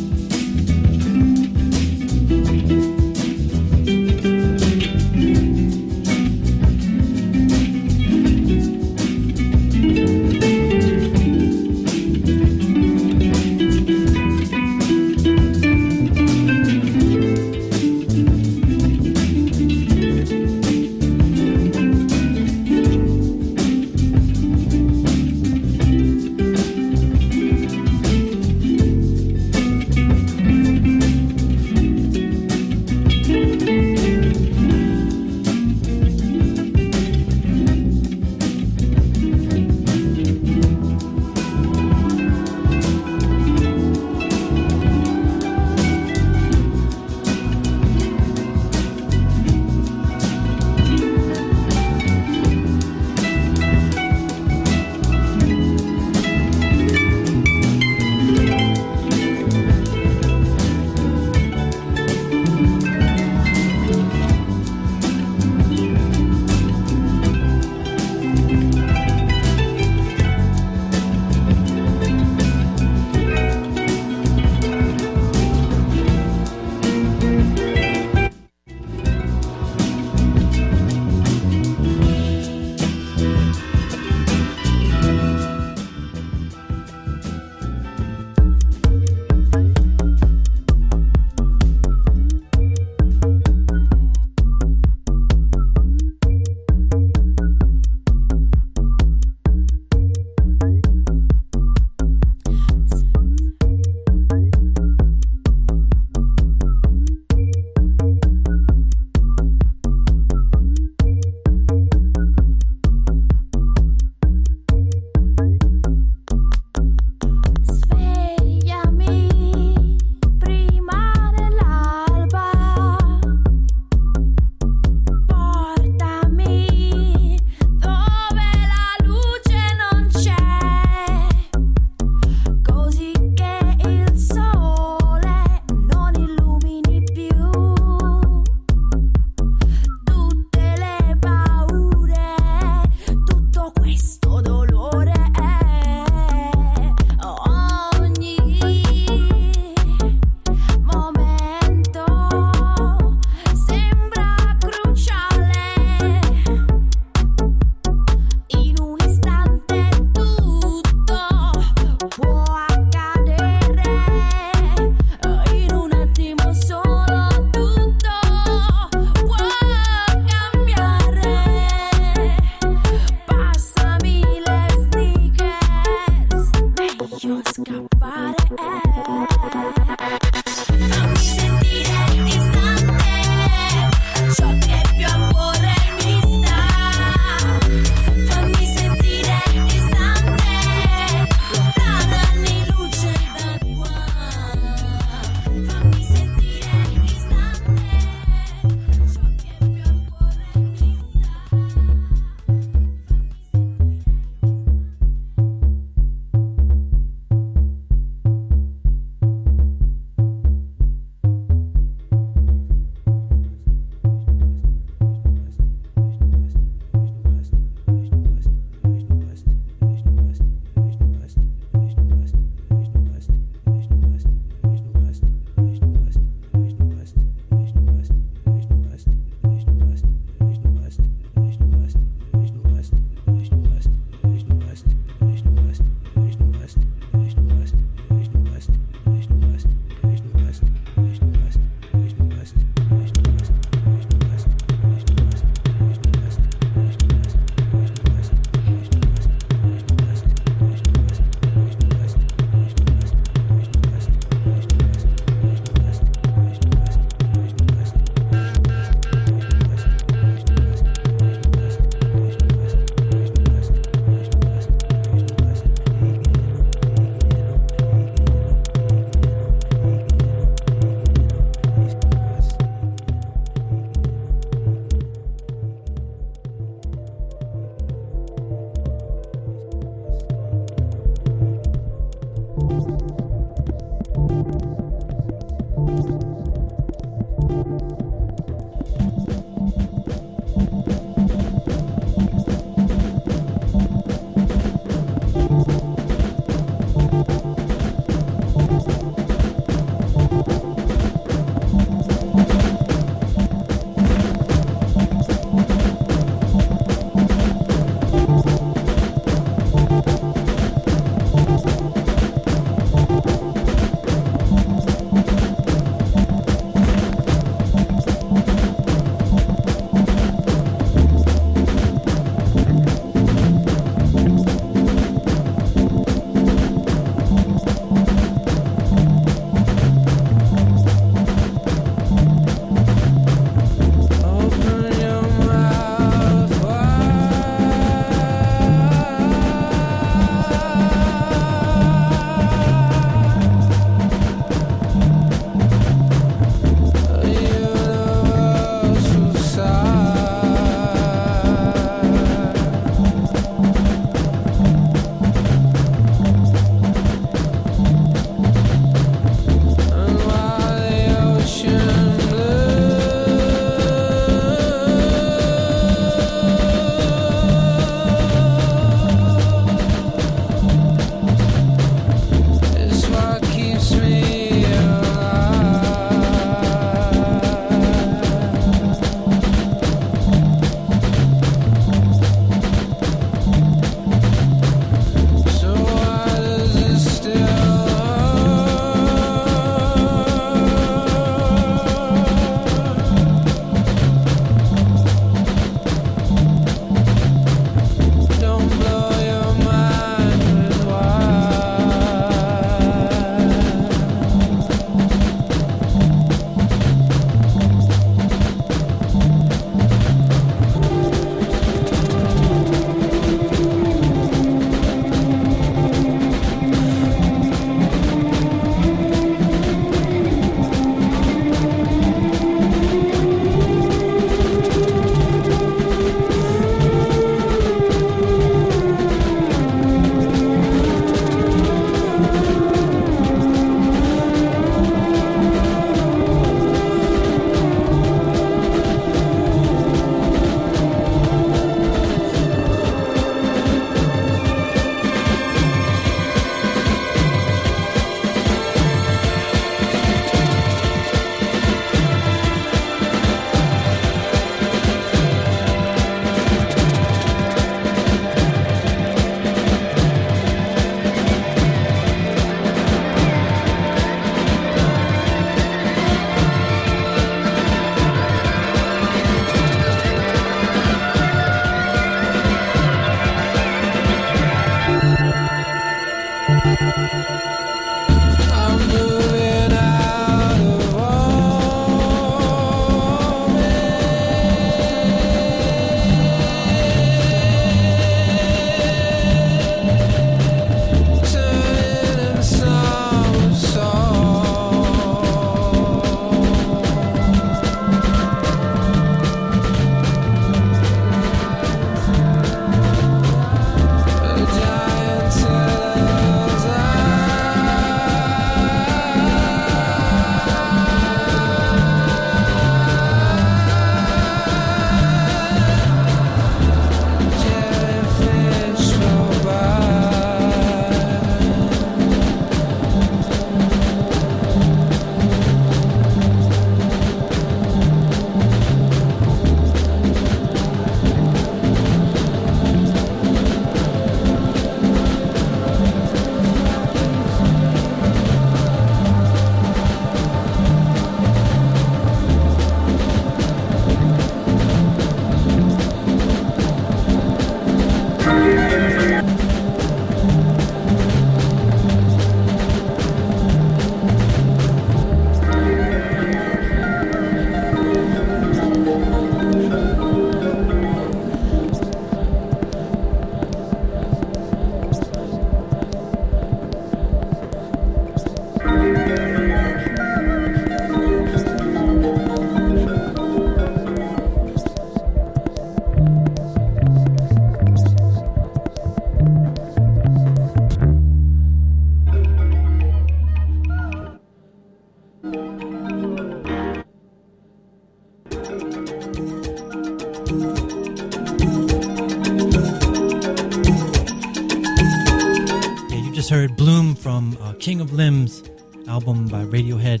King of Limbs album by Radiohead.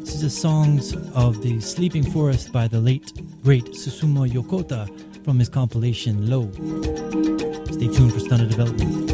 This is the songs of the Sleeping Forest by the late great Susumu Yokota from his compilation Low. Stay tuned for Stunner Development.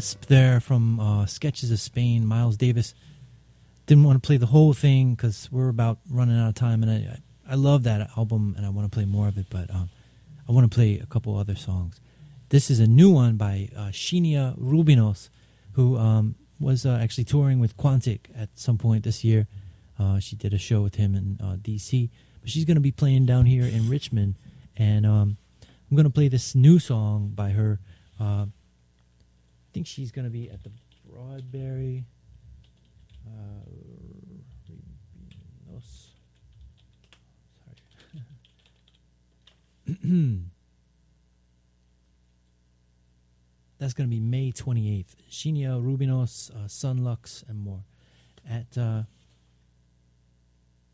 There from uh, Sketches of Spain, Miles Davis. Didn't want to play the whole thing because we're about running out of time, and I, I love that album and I want to play more of it, but um, I want to play a couple other songs. This is a new one by uh, Xenia Rubinos, who um, was uh, actually touring with Quantic at some point this year. Uh, she did a show with him in uh, DC, but she's going to be playing down here in Richmond, and um, I'm going to play this new song by her. Think she's going to be at the Broadberry. Uh. Sorry. That's going to be May 28th. Xenia Rubinos, uh, Sunlux, and more at uh,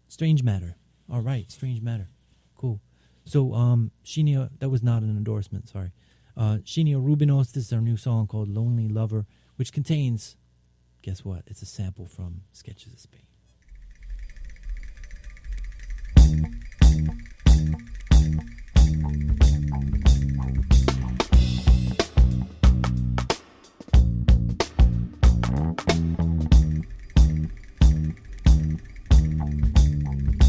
Strange Matter. All right, Strange Matter. Cool. So, um, Xenia, that was not an endorsement, sorry. Uh, Xenia Rubinos, this is our new song called Lonely Lover, which contains, guess what? It's a sample from Sketches of Spain. just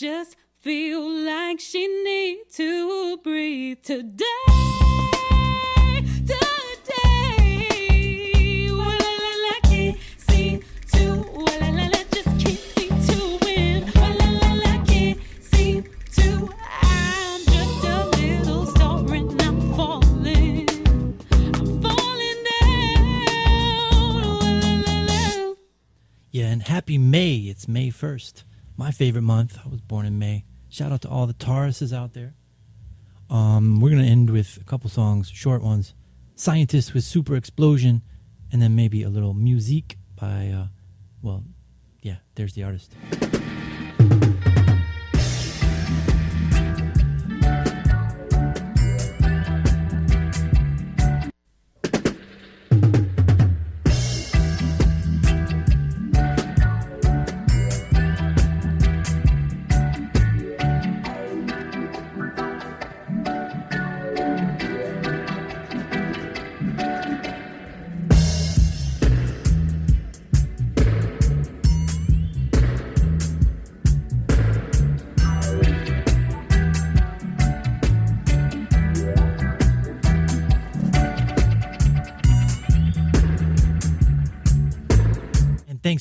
just a little sovereign. I'm falling down. Wa la la la. Yeah, and happy May. It's May 1st. My favorite month. I was born in May. Shout out to all the Tauruses out there. Um, we're going to end with a couple songs, short ones. Scientist with Super Explosion, and then maybe a little musique by, uh, well, yeah, there's the artist.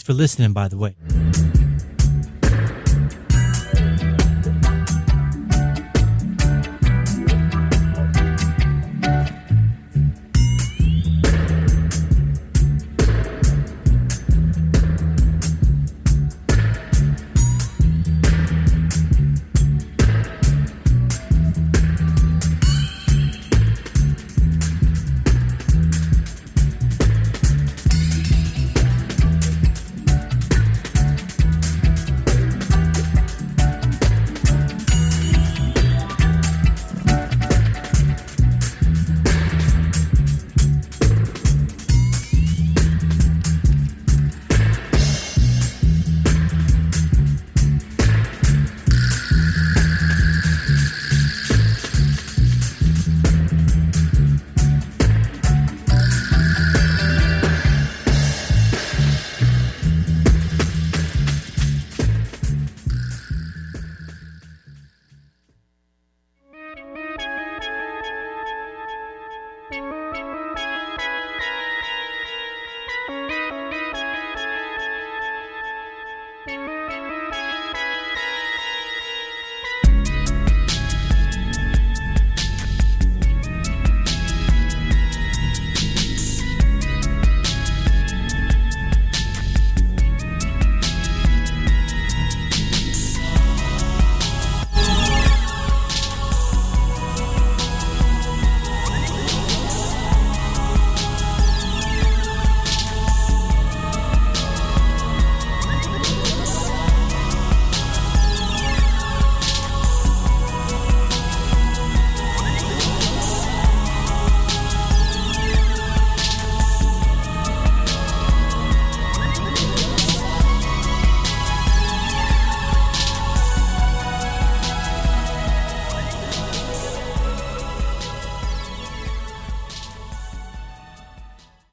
For listening, by the way.